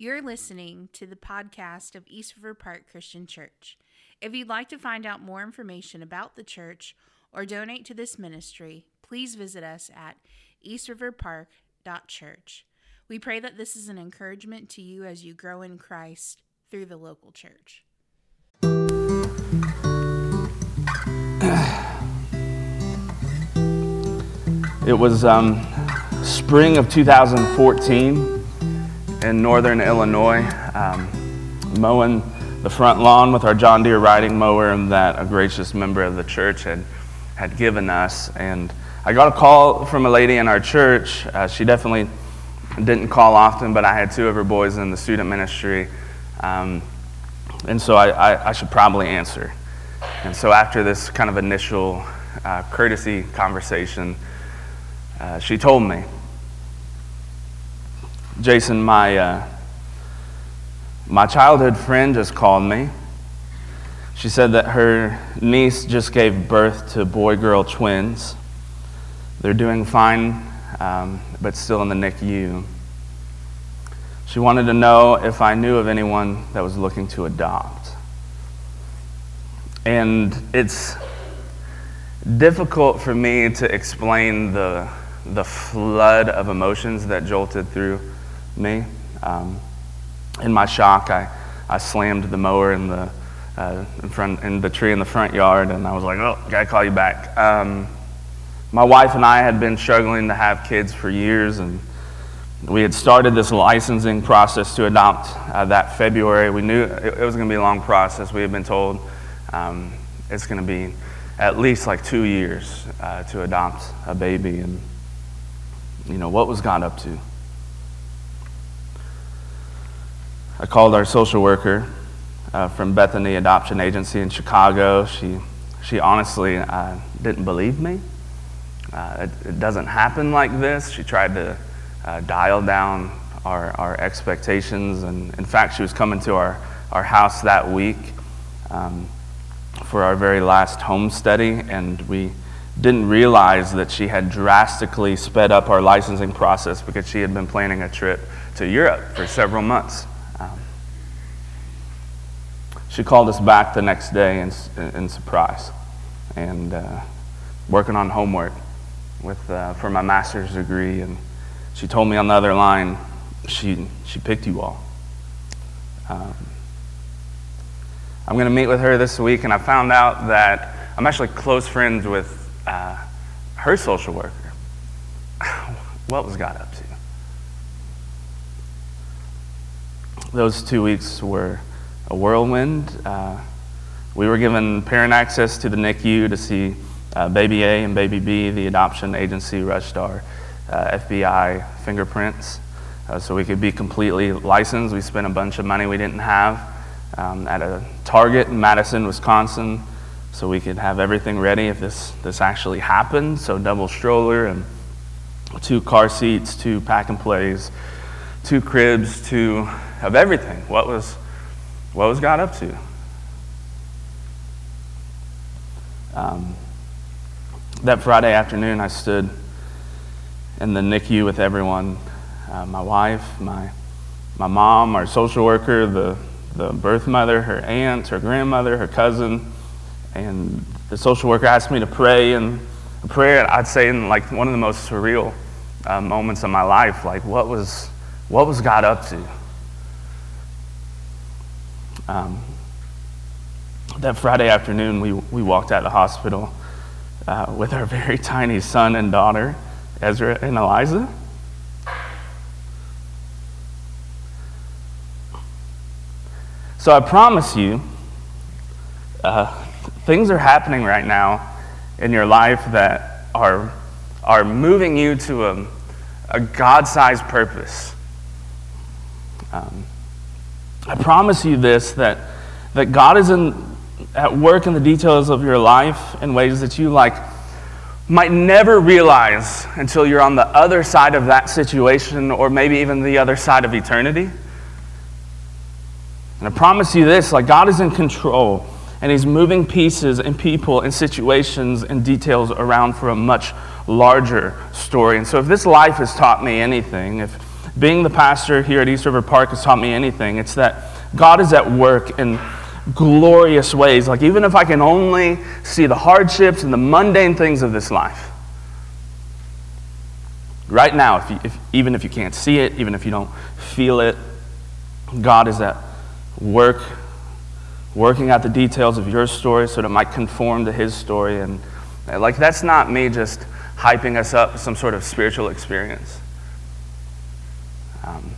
You're listening to the podcast of East River Park Christian Church. If you'd like to find out more information about the church or donate to this ministry, please visit us at eastriverpark.church. We pray that this is an encouragement to you as you grow in Christ through the local church. It was um, spring of 2014 in northern Illinois, um, mowing the front lawn with our John Deere riding mower that a gracious member of the church had, had given us. And I got a call from a lady in our church. Uh, she definitely didn't call often, but I had two of her boys in the student ministry. Um, and so I, I, I, should probably answer. And so after this kind of initial uh, courtesy conversation, uh, she told me, Jason, my, uh, my childhood friend just called me. She said that her niece just gave birth to boy girl twins. They're doing fine, um, but still in the NICU. She wanted to know if I knew of anyone that was looking to adopt. And it's difficult for me to explain the the flood of emotions that jolted through me. Um, in my shock, I, I slammed the mower in the, uh, in, front, in the tree in the front yard, and I was like, oh, gotta call you back. Um, my wife and I had been struggling to have kids for years, and we had started this licensing process to adopt uh, that February. We knew it, it was going to be a long process. We had been told um, it's going to be at least like two years uh, to adopt a baby, and you know, what was God up to? I called our social worker uh, from Bethany Adoption Agency in Chicago. She, she honestly uh, didn't believe me. Uh, it, it, doesn't happen like this. She tried to uh, dial down our, our expectations. And in fact, she was coming to our, our house that week um, for our very last home study, and we didn't realize that she had drastically sped up our licensing process because she had been planning a trip to Europe for several months. She called us back the next day in, in surprise and uh, working on homework with, uh, for my master's degree. And she told me on the other line, she, she picked you all. Um, I'm going to meet with her this week, and I found out that I'm actually close friends with uh, her social worker. what was God up to? Those two weeks were a whirlwind. Uh, we were given parent access to the NICU to see uh, baby A and baby B. The adoption agency rushed our uh, FBI fingerprints uh, so we could be completely licensed. We spent a bunch of money we didn't have um, at a Target in Madison, Wisconsin so we could have everything ready if this, this actually happened. So, double stroller and two car seats, two pack and plays, two cribs, two of everything. What was, what was God up to? Um, that Friday afternoon, I stood in the NICU with everyone uh, my wife, my, my mom, our social worker, the, the birth mother, her aunt, her grandmother, her cousin and the social worker asked me to pray, and a prayer I'd say in like one of the most surreal uh, moments of my life. Like, what was what was God up to? Um, that Friday afternoon, we we walked out of the hospital uh, with our very tiny son and daughter, Ezra and Eliza. So I promise you, uh, things are happening right now in your life that are, are moving you to a, a God sized purpose. Um, I promise you this that, that God is in, at work in the details of your life in ways that you like might never realize until you're on the other side of that situation or maybe even the other side of eternity. And I promise you this like God is in control and he's moving pieces and people and situations and details around for a much larger story. And so, if this life has taught me anything, if being the pastor here at East River Park has taught me anything, it's that God is at work in glorious ways. Like, even if I can only see the hardships and the mundane things of this life, right now, if, you, if even if you can't see it, even if you don't feel it, God is at work, working out the details of your story so that it might conform to His story. And, like, that's not me just hyping us up some sort of spiritual experience. Um,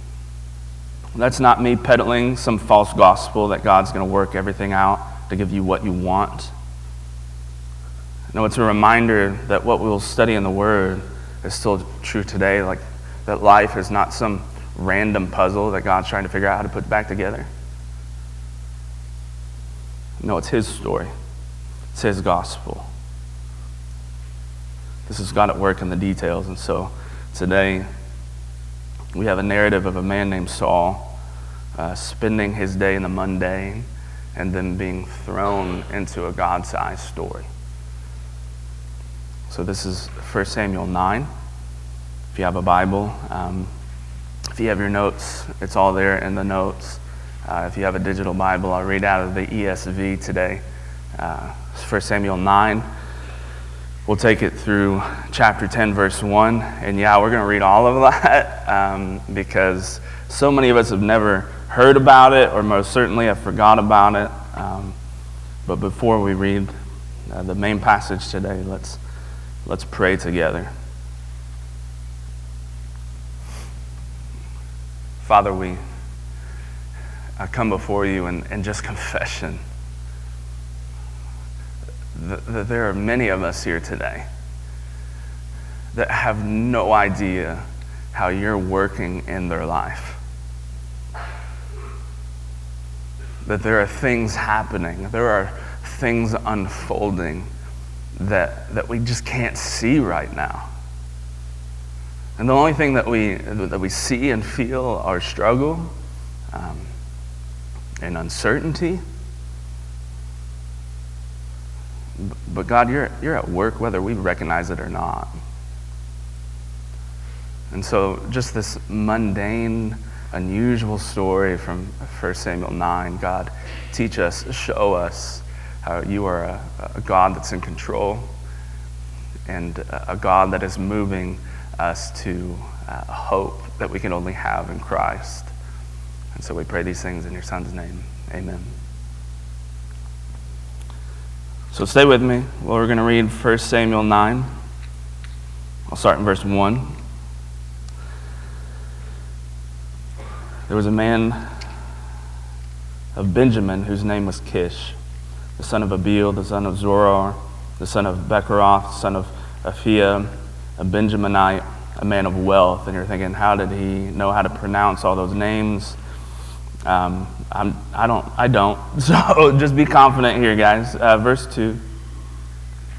that's not me peddling some false gospel that God's going to work everything out to give you what you want. No, it's a reminder that what we'll study in the Word is still true today. Like that life is not some random puzzle that God's trying to figure out how to put back together. No, it's His story, it's His gospel. This is God at work in the details. And so today, we have a narrative of a man named Saul uh, spending his day in the mundane and then being thrown into a God sized story. So, this is 1 Samuel 9. If you have a Bible, um, if you have your notes, it's all there in the notes. Uh, if you have a digital Bible, I'll read out of the ESV today. Uh, 1 Samuel 9. We'll take it through chapter 10, verse 1. And yeah, we're going to read all of that um, because so many of us have never heard about it or most certainly have forgot about it. Um, but before we read uh, the main passage today, let's, let's pray together. Father, we I come before you and, and just confession that there are many of us here today that have no idea how you're working in their life. That there are things happening, there are things unfolding that, that we just can't see right now. And the only thing that we, that we see and feel are struggle um, and uncertainty But God, you're, you're at work whether we recognize it or not. And so, just this mundane, unusual story from 1 Samuel 9, God, teach us, show us how you are a, a God that's in control and a God that is moving us to uh, hope that we can only have in Christ. And so we pray these things in your Son's name. Amen. So stay with me. Well, we're going to read 1 Samuel 9. I'll start in verse 1. There was a man of Benjamin whose name was Kish, the son of Abiel, the son of Zeror, the son of Bechorath, the son of Aphiah, a Benjaminite, a man of wealth. And you're thinking, how did he know how to pronounce all those names? Um, I'm, I don't. I don't. So just be confident here, guys. Uh, verse two.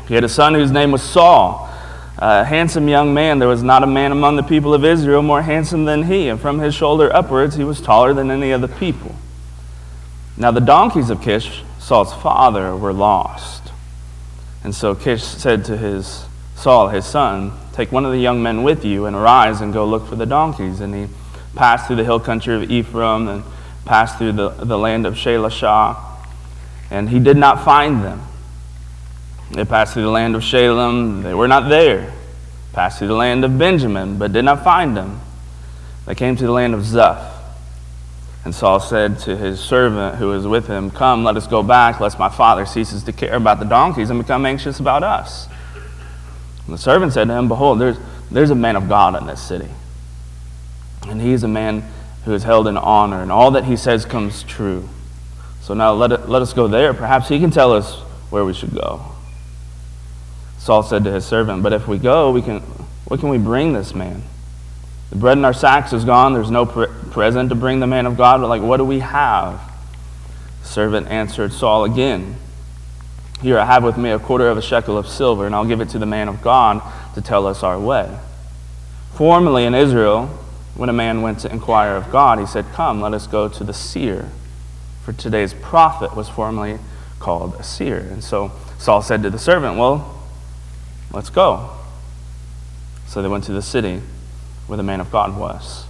He had a son whose name was Saul, a handsome young man. There was not a man among the people of Israel more handsome than he, and from his shoulder upwards he was taller than any of the people. Now the donkeys of Kish, Saul's father, were lost, and so Kish said to his Saul, his son, "Take one of the young men with you, and arise and go look for the donkeys." And he passed through the hill country of Ephraim and passed through the, the land of Shalishah, and he did not find them. They passed through the land of Shalem, they were not there. Passed through the land of Benjamin, but did not find them. They came to the land of Zuph. And Saul said to his servant who was with him, Come, let us go back, lest my father ceases to care about the donkeys and become anxious about us. And the servant said to him, Behold, there's, there's a man of God in this city. And he is a man who is held in honor, and all that he says comes true. So now let, it, let us go there. Perhaps he can tell us where we should go. Saul said to his servant, But if we go, we can, what can we bring this man? The bread in our sacks is gone. There's no pre- present to bring the man of God. But like, what do we have? The servant answered Saul again, Here, I have with me a quarter of a shekel of silver, and I'll give it to the man of God to tell us our way. Formerly in Israel, when a man went to inquire of God, he said, Come, let us go to the seer. For today's prophet was formerly called a seer. And so Saul said to the servant, Well, let's go. So they went to the city where the man of God was.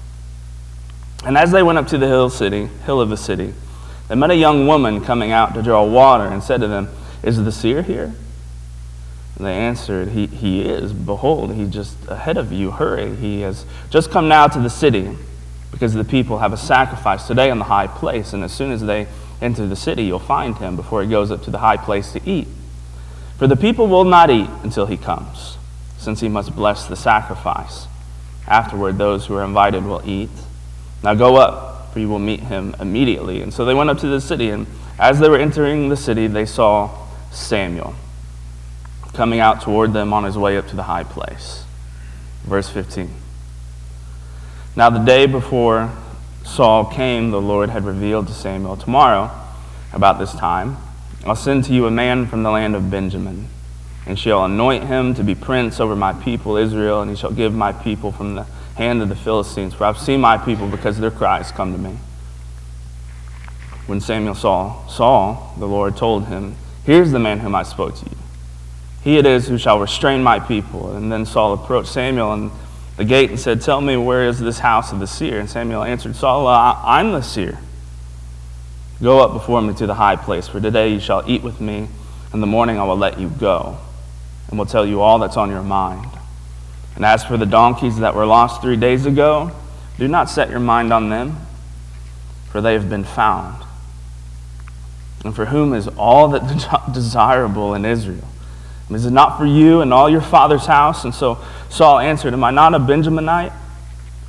And as they went up to the hill city, hill of the city, they met a young woman coming out to draw water and said to them, Is the seer here? They answered, he, he is. Behold, he's just ahead of you. Hurry. He has just come now to the city because the people have a sacrifice today in the high place. And as soon as they enter the city, you'll find him before he goes up to the high place to eat. For the people will not eat until he comes, since he must bless the sacrifice. Afterward, those who are invited will eat. Now go up, for you will meet him immediately. And so they went up to the city, and as they were entering the city, they saw Samuel coming out toward them on his way up to the high place. Verse 15. Now, the day before Saul came, the Lord had revealed to Samuel, Tomorrow, about this time, I'll send to you a man from the land of Benjamin, and shall anoint him to be prince over my people Israel, and he shall give my people from the hand of the Philistines. For I've seen my people because their cries come to me. When Samuel saw Saul, the Lord told him, Here's the man whom I spoke to you. He it is who shall restrain my people. And then Saul approached Samuel and the gate and said, Tell me, where is this house of the seer? And Samuel answered, Saul, I, am the seer. Go up before me to the high place, for today you shall eat with me. In the morning I will let you go, and will tell you all that's on your mind. And as for the donkeys that were lost three days ago, do not set your mind on them, for they have been found. And for whom is all that desirable in Israel? Is it not for you and all your father's house? And so Saul answered, Am I not a Benjaminite?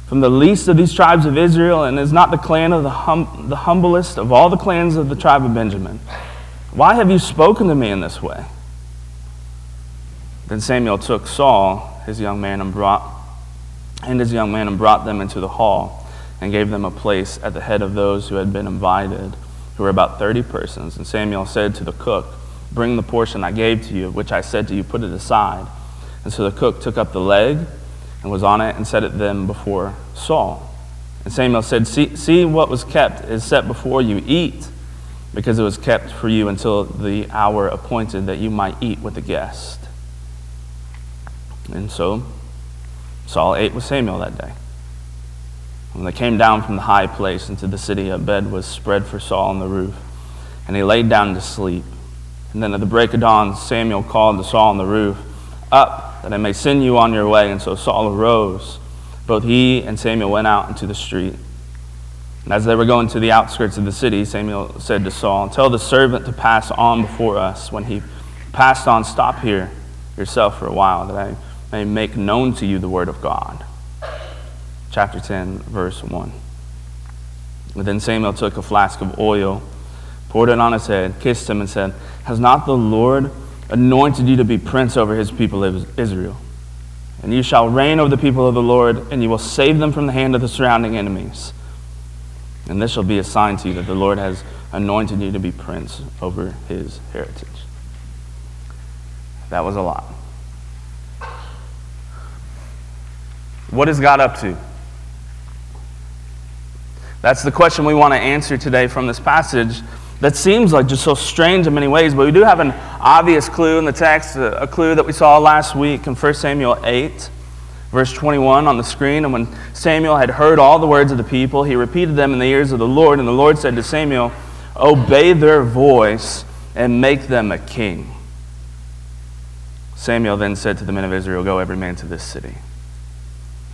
From the least of these tribes of Israel, and is not the clan of the, hum- the humblest of all the clans of the tribe of Benjamin? Why have you spoken to me in this way? Then Samuel took Saul, his young man, and brought and his young man and brought them into the hall and gave them a place at the head of those who had been invited, who were about thirty persons. And Samuel said to the cook, Bring the portion I gave to you, which I said to you, put it aside. And so the cook took up the leg and was on it and set it then before Saul. And Samuel said, See, see what was kept is set before you. Eat, because it was kept for you until the hour appointed that you might eat with the guest. And so Saul ate with Samuel that day. When they came down from the high place into the city, a bed was spread for Saul on the roof, and he laid down to sleep. And then at the break of dawn, Samuel called to Saul on the roof, Up, that I may send you on your way. And so Saul arose. Both he and Samuel went out into the street. And as they were going to the outskirts of the city, Samuel said to Saul, Tell the servant to pass on before us. When he passed on, stop here yourself for a while, that I may make known to you the word of God. Chapter 10, verse 1. And then Samuel took a flask of oil, poured it on his head, kissed him, and said, has not the Lord anointed you to be prince over his people of Israel? And you shall reign over the people of the Lord, and you will save them from the hand of the surrounding enemies. And this shall be a sign to you that the Lord has anointed you to be prince over his heritage. That was a lot. What is God up to? That's the question we want to answer today from this passage that seems like just so strange in many ways, but we do have an obvious clue in the text, a clue that we saw last week in 1 Samuel 8, verse 21 on the screen. And when Samuel had heard all the words of the people, he repeated them in the ears of the Lord. And the Lord said to Samuel, Obey their voice and make them a king. Samuel then said to the men of Israel, Go every man to this city.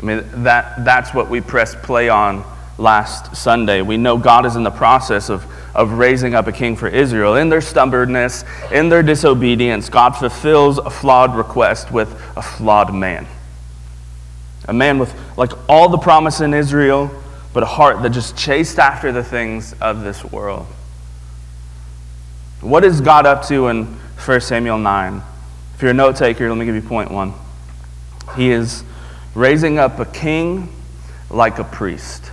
I mean, that, that's what we pressed play on last Sunday. We know God is in the process of of raising up a king for Israel. In their stubbornness, in their disobedience, God fulfills a flawed request with a flawed man. A man with like all the promise in Israel, but a heart that just chased after the things of this world. What is God up to in 1 Samuel 9? If you're a note taker, let me give you point one. He is raising up a king like a priest.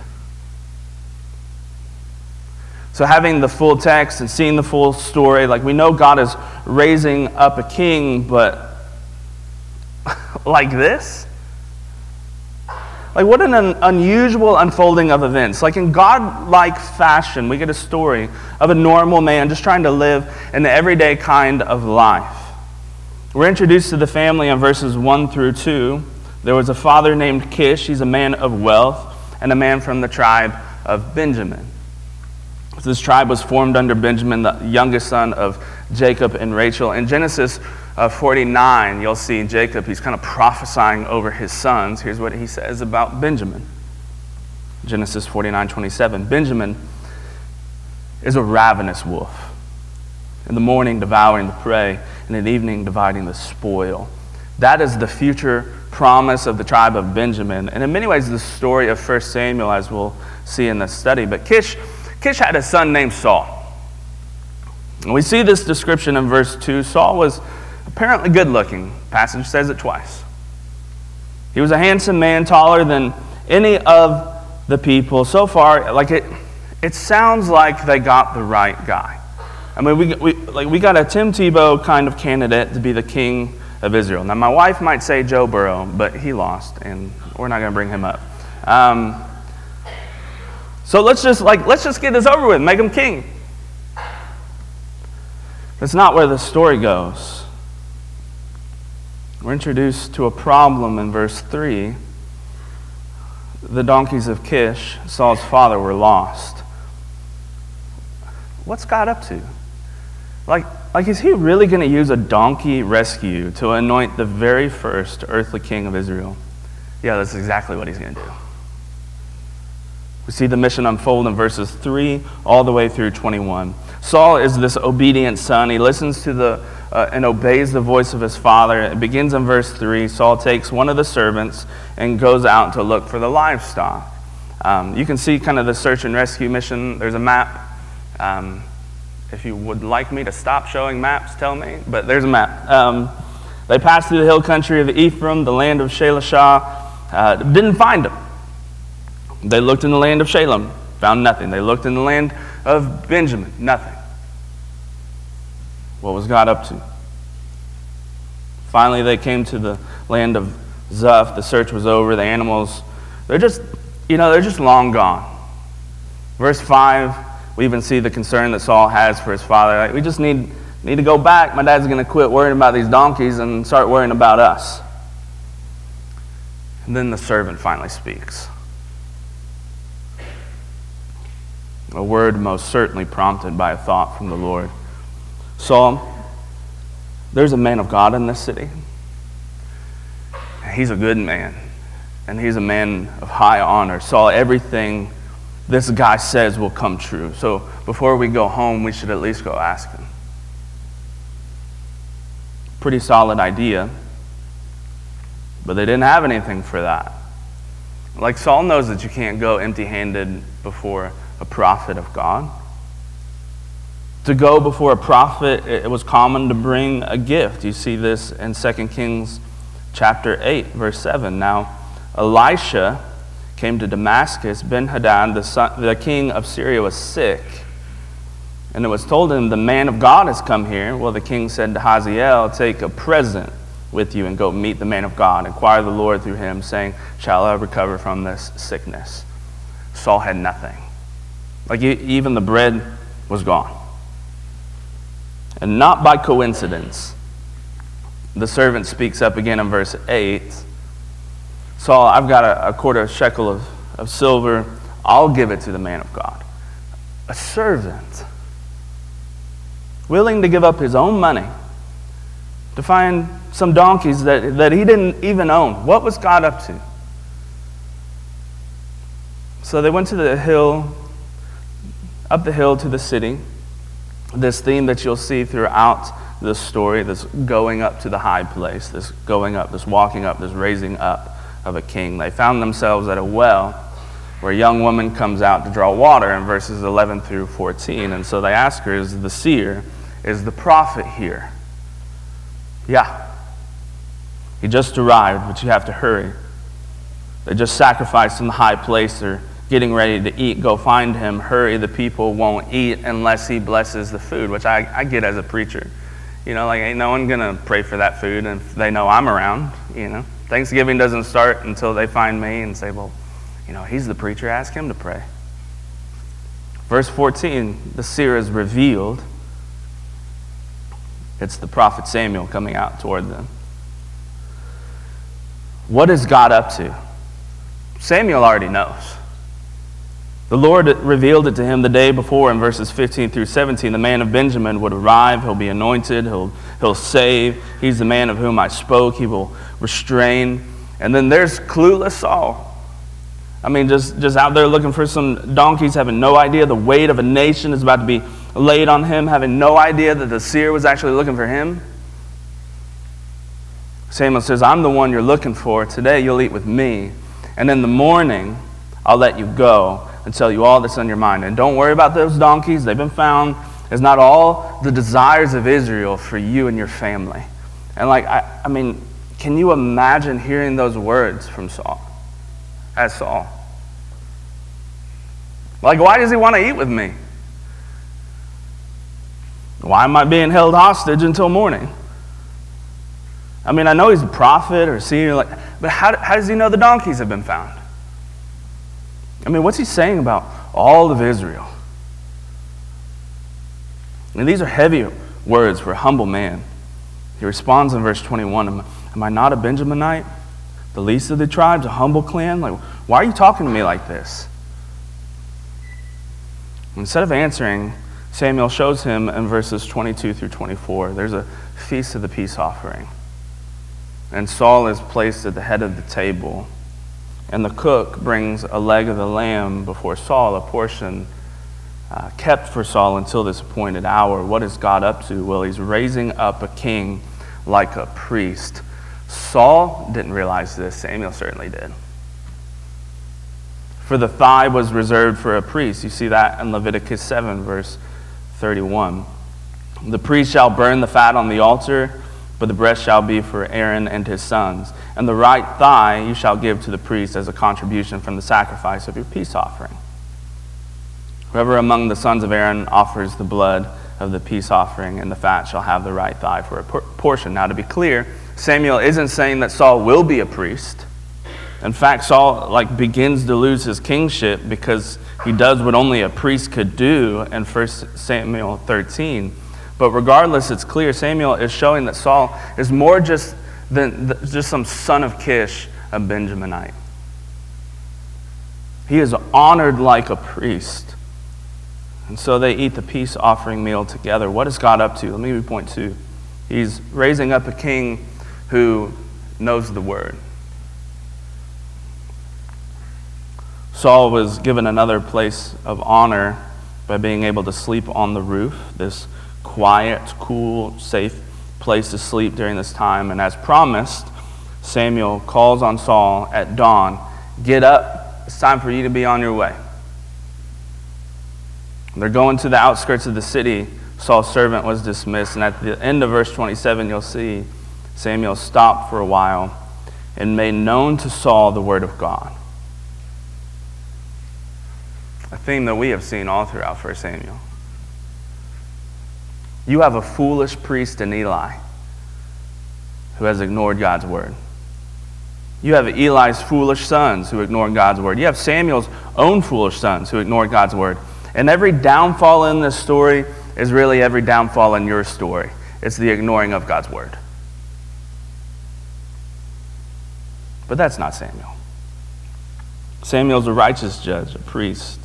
So, having the full text and seeing the full story, like we know God is raising up a king, but like this? Like, what an unusual unfolding of events. Like, in God like fashion, we get a story of a normal man just trying to live an everyday kind of life. We're introduced to the family in verses 1 through 2. There was a father named Kish, he's a man of wealth, and a man from the tribe of Benjamin. This tribe was formed under Benjamin, the youngest son of Jacob and Rachel. In Genesis uh, 49, you'll see Jacob, he's kind of prophesying over his sons. Here's what he says about Benjamin Genesis 49 27. Benjamin is a ravenous wolf, in the morning devouring the prey, and in the evening dividing the spoil. That is the future promise of the tribe of Benjamin. And in many ways, the story of 1 Samuel, as we'll see in this study. But Kish, Kish had a son named Saul. And we see this description in verse 2. Saul was apparently good looking. Passage says it twice. He was a handsome man, taller than any of the people. So far, like it, it sounds like they got the right guy. I mean, we, we, like, we got a Tim Tebow kind of candidate to be the king of Israel. Now, my wife might say Joe Burrow, but he lost, and we're not going to bring him up. Um, so let's just like let's just get this over with, make him king. That's not where the story goes. We're introduced to a problem in verse 3. The donkeys of Kish, Saul's father, were lost. What's God up to? Like, like is he really going to use a donkey rescue to anoint the very first earthly king of Israel? Yeah, that's exactly what he's going to do. We see the mission unfold in verses 3 all the way through 21. Saul is this obedient son. He listens to the uh, and obeys the voice of his father. It begins in verse 3. Saul takes one of the servants and goes out to look for the livestock. Um, you can see kind of the search and rescue mission. There's a map. Um, if you would like me to stop showing maps, tell me. But there's a map. Um, they passed through the hill country of Ephraim, the land of Shalishah. Uh, didn't find him. They looked in the land of Shalem, found nothing. They looked in the land of Benjamin, nothing. What was God up to? Finally, they came to the land of Zuph. The search was over. The animals, they're just, you know, they're just long gone. Verse 5, we even see the concern that Saul has for his father. Like, we just need, need to go back. My dad's going to quit worrying about these donkeys and start worrying about us. And then the servant finally speaks. A word most certainly prompted by a thought from the Lord. Saul, there's a man of God in this city. He's a good man, and he's a man of high honor. Saul, everything this guy says will come true. So before we go home, we should at least go ask him. Pretty solid idea, but they didn't have anything for that. Like Saul knows that you can't go empty handed before a prophet of God. To go before a prophet, it was common to bring a gift. You see this in 2 Kings chapter 8, verse 7. Now, Elisha came to Damascus. Ben Hadad, the, the king of Syria, was sick. And it was told him, The man of God has come here. Well, the king said to Hazael, Take a present with you and go meet the man of God. Inquire the Lord through him, saying, Shall I recover from this sickness? Saul had nothing. Like even the bread was gone. And not by coincidence, the servant speaks up again in verse 8 Saul, I've got a, a quarter of shekel of, of silver. I'll give it to the man of God. A servant, willing to give up his own money to find some donkeys that, that he didn't even own. What was God up to? So they went to the hill up the hill to the city. This theme that you'll see throughout this story, this going up to the high place, this going up, this walking up, this raising up of a king. They found themselves at a well where a young woman comes out to draw water in verses 11 through 14. And so they ask her, Is the seer, is the prophet here? Yeah. He just arrived, but you have to hurry. They just sacrificed in the high place. They're getting ready to eat, go find him, hurry, the people won't eat unless he blesses the food, which I, I get as a preacher. You know, like, ain't no one to pray for that food if they know I'm around, you know. Thanksgiving doesn't start until they find me and say, well, you know, he's the preacher, ask him to pray. Verse 14, the seer is revealed. It's the prophet Samuel coming out toward them. What is God up to? Samuel already knows. The Lord revealed it to him the day before in verses 15 through 17. The man of Benjamin would arrive, he'll be anointed, he'll, he'll save. He's the man of whom I spoke, he will restrain. And then there's clueless Saul. I mean, just, just out there looking for some donkeys, having no idea the weight of a nation is about to be laid on him, having no idea that the seer was actually looking for him. Samuel says, I'm the one you're looking for. Today you'll eat with me. And in the morning, I'll let you go and tell you all that's on your mind. And don't worry about those donkeys, they've been found. It's not all the desires of Israel for you and your family. And, like, I, I mean, can you imagine hearing those words from Saul? As Saul. Like, why does he want to eat with me? Why am I being held hostage until morning? I mean, I know he's a prophet or seer, like, but how, how does he know the donkeys have been found? I mean, what's he saying about all of Israel? And these are heavy words for a humble man. He responds in verse 21 Am, am I not a Benjaminite, the least of the tribes, a humble clan? Like, why are you talking to me like this? Instead of answering, Samuel shows him in verses 22 through 24 there's a feast of the peace offering. And Saul is placed at the head of the table and the cook brings a leg of the lamb before Saul, a portion uh, kept for Saul until this appointed hour. What is God up to? Well, he's raising up a king like a priest. Saul didn't realize this, Samuel certainly did. For the thigh was reserved for a priest. You see that in Leviticus 7, verse 31. The priest shall burn the fat on the altar but the breast shall be for Aaron and his sons. And the right thigh you shall give to the priest as a contribution from the sacrifice of your peace offering. Whoever among the sons of Aaron offers the blood of the peace offering and the fat shall have the right thigh for a portion. Now, to be clear, Samuel isn't saying that Saul will be a priest. In fact, Saul like begins to lose his kingship because he does what only a priest could do in 1 Samuel 13 but regardless, it's clear Samuel is showing that Saul is more just than just some son of Kish, a Benjaminite. He is honored like a priest. And so they eat the peace offering meal together. What is God up to? Let me point two. He's raising up a king who knows the word. Saul was given another place of honor by being able to sleep on the roof. This quiet, cool, safe place to sleep during this time. And as promised, Samuel calls on Saul at dawn Get up, it's time for you to be on your way. They're going to the outskirts of the city. Saul's servant was dismissed. And at the end of verse 27, you'll see Samuel stopped for a while and made known to Saul the word of God. A theme that we have seen all throughout 1 Samuel. You have a foolish priest in Eli who has ignored God's word. You have Eli's foolish sons who ignored God's word. You have Samuel's own foolish sons who ignored God's word. And every downfall in this story is really every downfall in your story. It's the ignoring of God's word. But that's not Samuel. Samuel's a righteous judge, a priest,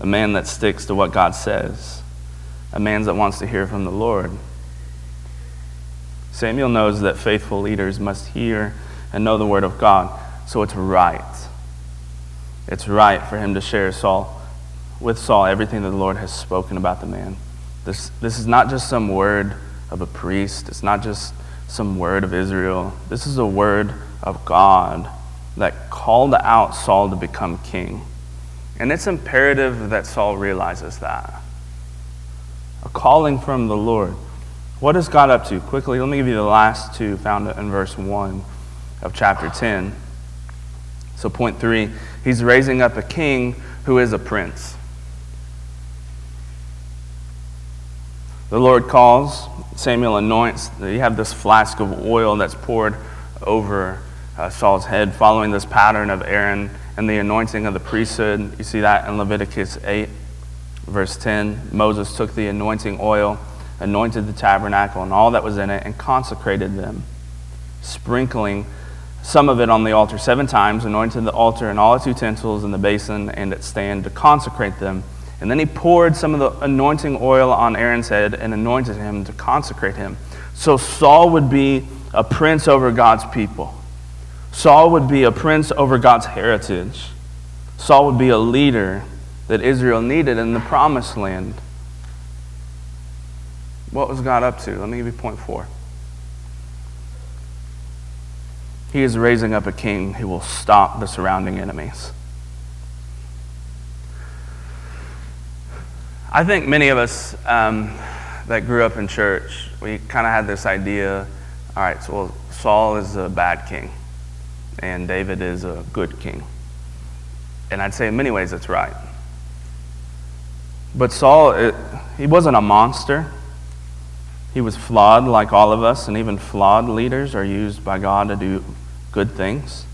a man that sticks to what God says a man that wants to hear from the Lord. Samuel knows that faithful leaders must hear and know the word of God, so it's right. It's right for him to share Saul with Saul everything that the Lord has spoken about the man. This, this is not just some word of a priest, it's not just some word of Israel. This is a word of God that called out Saul to become king. And it's imperative that Saul realizes that a calling from the Lord. What is God up to? Quickly, let me give you the last two found in verse 1 of chapter 10. So, point three, he's raising up a king who is a prince. The Lord calls, Samuel anoints. You have this flask of oil that's poured over uh, Saul's head, following this pattern of Aaron and the anointing of the priesthood. You see that in Leviticus 8. Verse 10 Moses took the anointing oil, anointed the tabernacle and all that was in it, and consecrated them, sprinkling some of it on the altar seven times, anointed the altar and all its utensils and the basin and its stand to consecrate them. And then he poured some of the anointing oil on Aaron's head and anointed him to consecrate him. So Saul would be a prince over God's people. Saul would be a prince over God's heritage. Saul would be a leader that Israel needed in the promised land. What was God up to? Let me give you point four. He is raising up a king who will stop the surrounding enemies. I think many of us um, that grew up in church, we kind of had this idea all right, so well, Saul is a bad king, and David is a good king. And I'd say in many ways it's right. But Saul, it, he wasn't a monster. He was flawed like all of us, and even flawed leaders are used by God to do good things.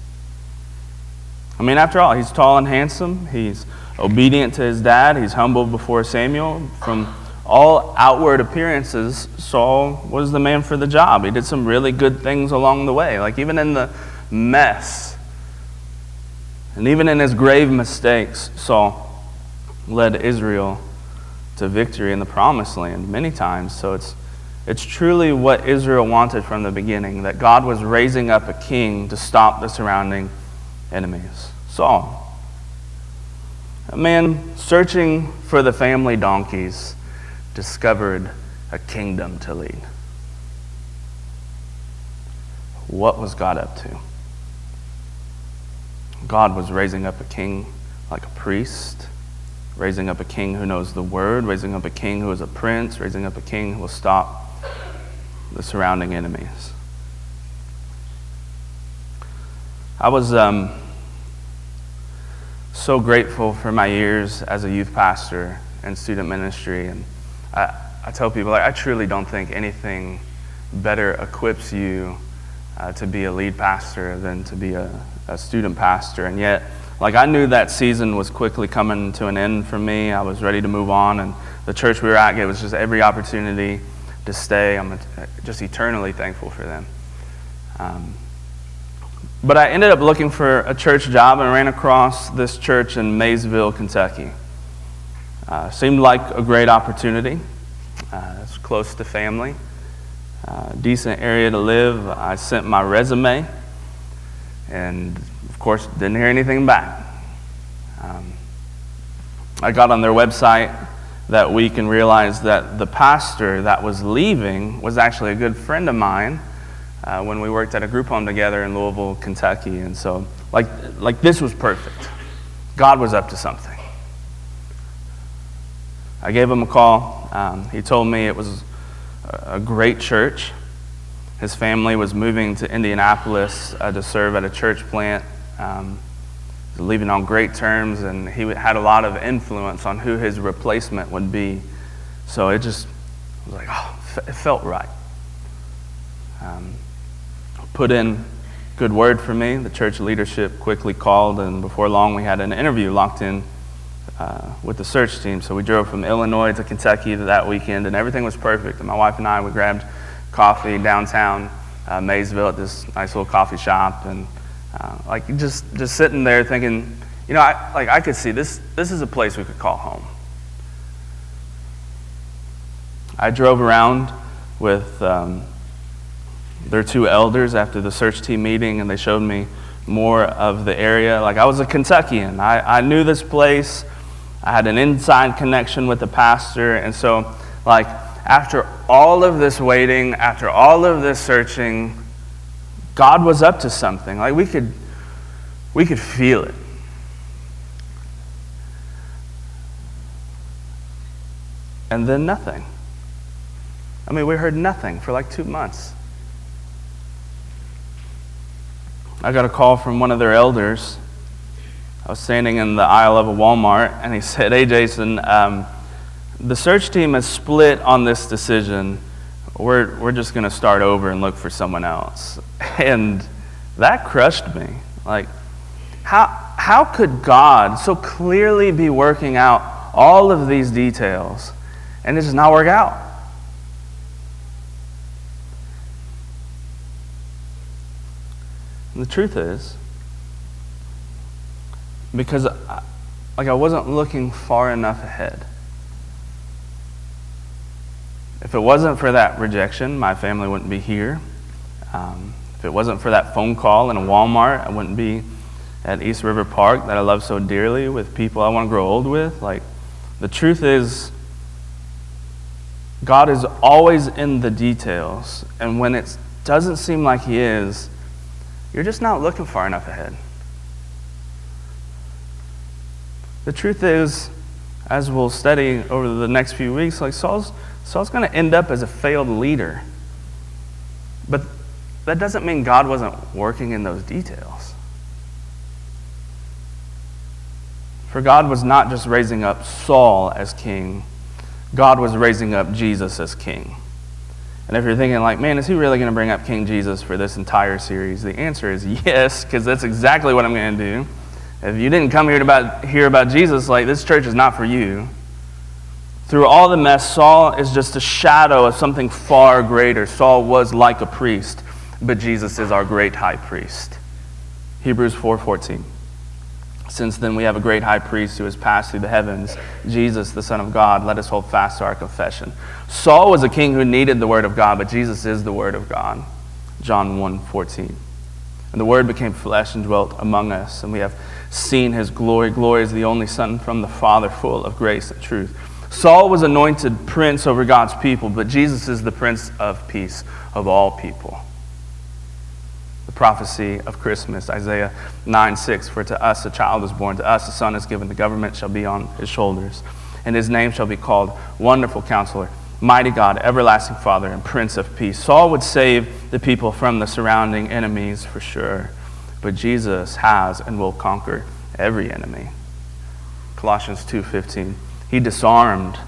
I mean, after all, he's tall and handsome. He's obedient to his dad. He's humble before Samuel. From all outward appearances, Saul was the man for the job. He did some really good things along the way. Like, even in the mess, and even in his grave mistakes, Saul led Israel to victory in the promised land many times. So it's, it's truly what Israel wanted from the beginning that God was raising up a king to stop the surrounding enemies. Saul, a man searching for the family donkeys, discovered a kingdom to lead. What was God up to? God was raising up a king like a priest raising up a king who knows the word, raising up a king who is a prince, raising up a king who will stop the surrounding enemies. I was um, so grateful for my years as a youth pastor and student ministry. And I, I tell people, like, I truly don't think anything better equips you uh, to be a lead pastor than to be a, a student pastor. And yet, like I knew that season was quickly coming to an end for me. I was ready to move on, and the church we were at gave us just every opportunity to stay. I'm just eternally thankful for them. Um, but I ended up looking for a church job and ran across this church in Maysville, Kentucky. Uh, seemed like a great opportunity. Uh, it's close to family, uh, decent area to live. I sent my resume, and course, didn't hear anything back. Um, I got on their website that week and realized that the pastor that was leaving was actually a good friend of mine uh, when we worked at a group home together in Louisville, Kentucky. And so, like, like this was perfect. God was up to something. I gave him a call. Um, he told me it was a great church. His family was moving to Indianapolis uh, to serve at a church plant um, leaving on great terms, and he had a lot of influence on who his replacement would be. So it just was like, oh, it felt right. Um, put in good word for me. The church leadership quickly called, and before long, we had an interview locked in uh, with the search team. So we drove from Illinois to Kentucky that weekend, and everything was perfect. And my wife and I, we grabbed coffee downtown uh, Maysville at this nice little coffee shop, and uh, like just just sitting there thinking, you know, I, like I could see this. This is a place we could call home. I drove around with um, their two elders after the search team meeting, and they showed me more of the area. Like I was a Kentuckian, I, I knew this place. I had an inside connection with the pastor, and so like after all of this waiting, after all of this searching, God was up to something. Like we could, we could feel it. And then nothing. I mean, we heard nothing for like two months. I got a call from one of their elders. I was standing in the aisle of a Walmart, and he said, Hey, Jason, um, the search team has split on this decision we're, we're just going to start over and look for someone else. And that crushed me. Like, how, how could God so clearly be working out all of these details and it does not work out? And the truth is, because I, like I wasn't looking far enough ahead. If it wasn't for that rejection, my family wouldn't be here. Um, if it wasn't for that phone call in a Walmart, I wouldn't be at East River Park that I love so dearly with people I want to grow old with. Like, the truth is, God is always in the details. And when it doesn't seem like He is, you're just not looking far enough ahead. The truth is, as we'll study over the next few weeks, like Saul's, Saul's going to end up as a failed leader. But that doesn't mean God wasn't working in those details. For God was not just raising up Saul as king, God was raising up Jesus as king. And if you're thinking, like, man, is he really going to bring up King Jesus for this entire series? The answer is yes, because that's exactly what I'm going to do. If you didn't come here to about, hear about Jesus, like, this church is not for you. Through all the mess, Saul is just a shadow of something far greater. Saul was like a priest, but Jesus is our great high priest. Hebrews 4:14. Since then we have a great high priest who has passed through the heavens, Jesus, the Son of God. Let us hold fast to our confession. Saul was a king who needed the word of God, but Jesus is the word of God. John 1:14. And the word became flesh and dwelt among us, and we have seen his glory. Glory is the only Son from the Father, full of grace and truth. Saul was anointed prince over God's people, but Jesus is the prince of peace of all people the prophecy of Christmas, Isaiah 9 6. For to us a child is born, to us a son is given, the government shall be on his shoulders, and his name shall be called Wonderful Counselor, Mighty God, Everlasting Father, and Prince of Peace. Saul would save the people from the surrounding enemies for sure, but Jesus has and will conquer every enemy. Colossians 2:15. He disarmed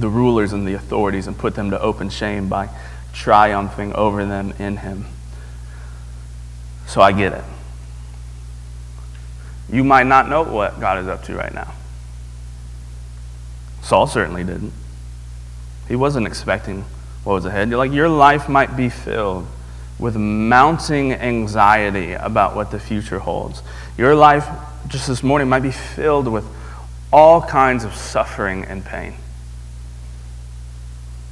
the rulers and the authorities and put them to open shame by triumphing over them in him. So I get it. You might not know what God is up to right now. Saul certainly didn't. He wasn't expecting what was ahead. You're like your life might be filled with mounting anxiety about what the future holds. Your life just this morning might be filled with all kinds of suffering and pain.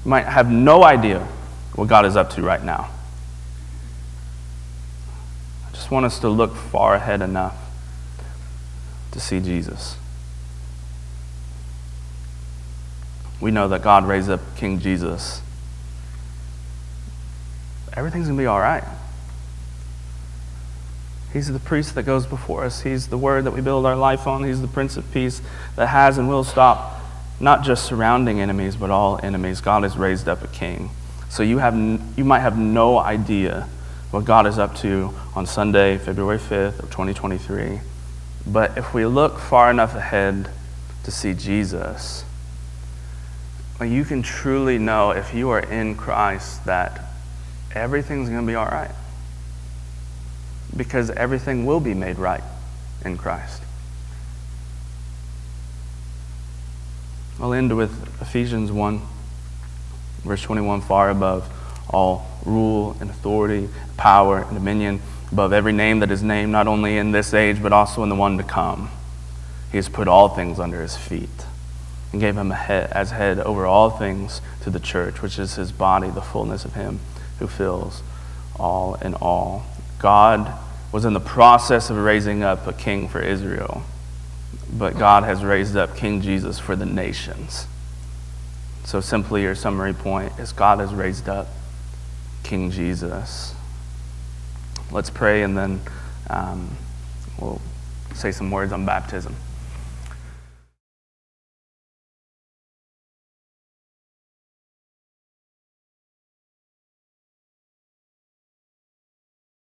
You might have no idea what God is up to right now I just want us to look far ahead enough to see Jesus. We know that God raised up King Jesus. Everything's going to be all right. He's the priest that goes before us. He's the word that we build our life on. He's the Prince of Peace that has and will stop not just surrounding enemies, but all enemies. God has raised up a king. So you, have, you might have no idea what God is up to on Sunday, February 5th of 2023. But if we look far enough ahead to see Jesus, you can truly know if you are in Christ that everything's going to be all right. Because everything will be made right in Christ. I'll end with Ephesians 1, verse 21, far above all rule and authority, power and dominion above every name that is named, not only in this age, but also in the one to come. He has put all things under his feet and gave him head, as head over all things to the church, which is his body, the fullness of him who fills all in all. God was in the process of raising up a king for Israel, but God has raised up King Jesus for the nations. So, simply, your summary point is God has raised up King Jesus. Let's pray and then um, we'll say some words on baptism.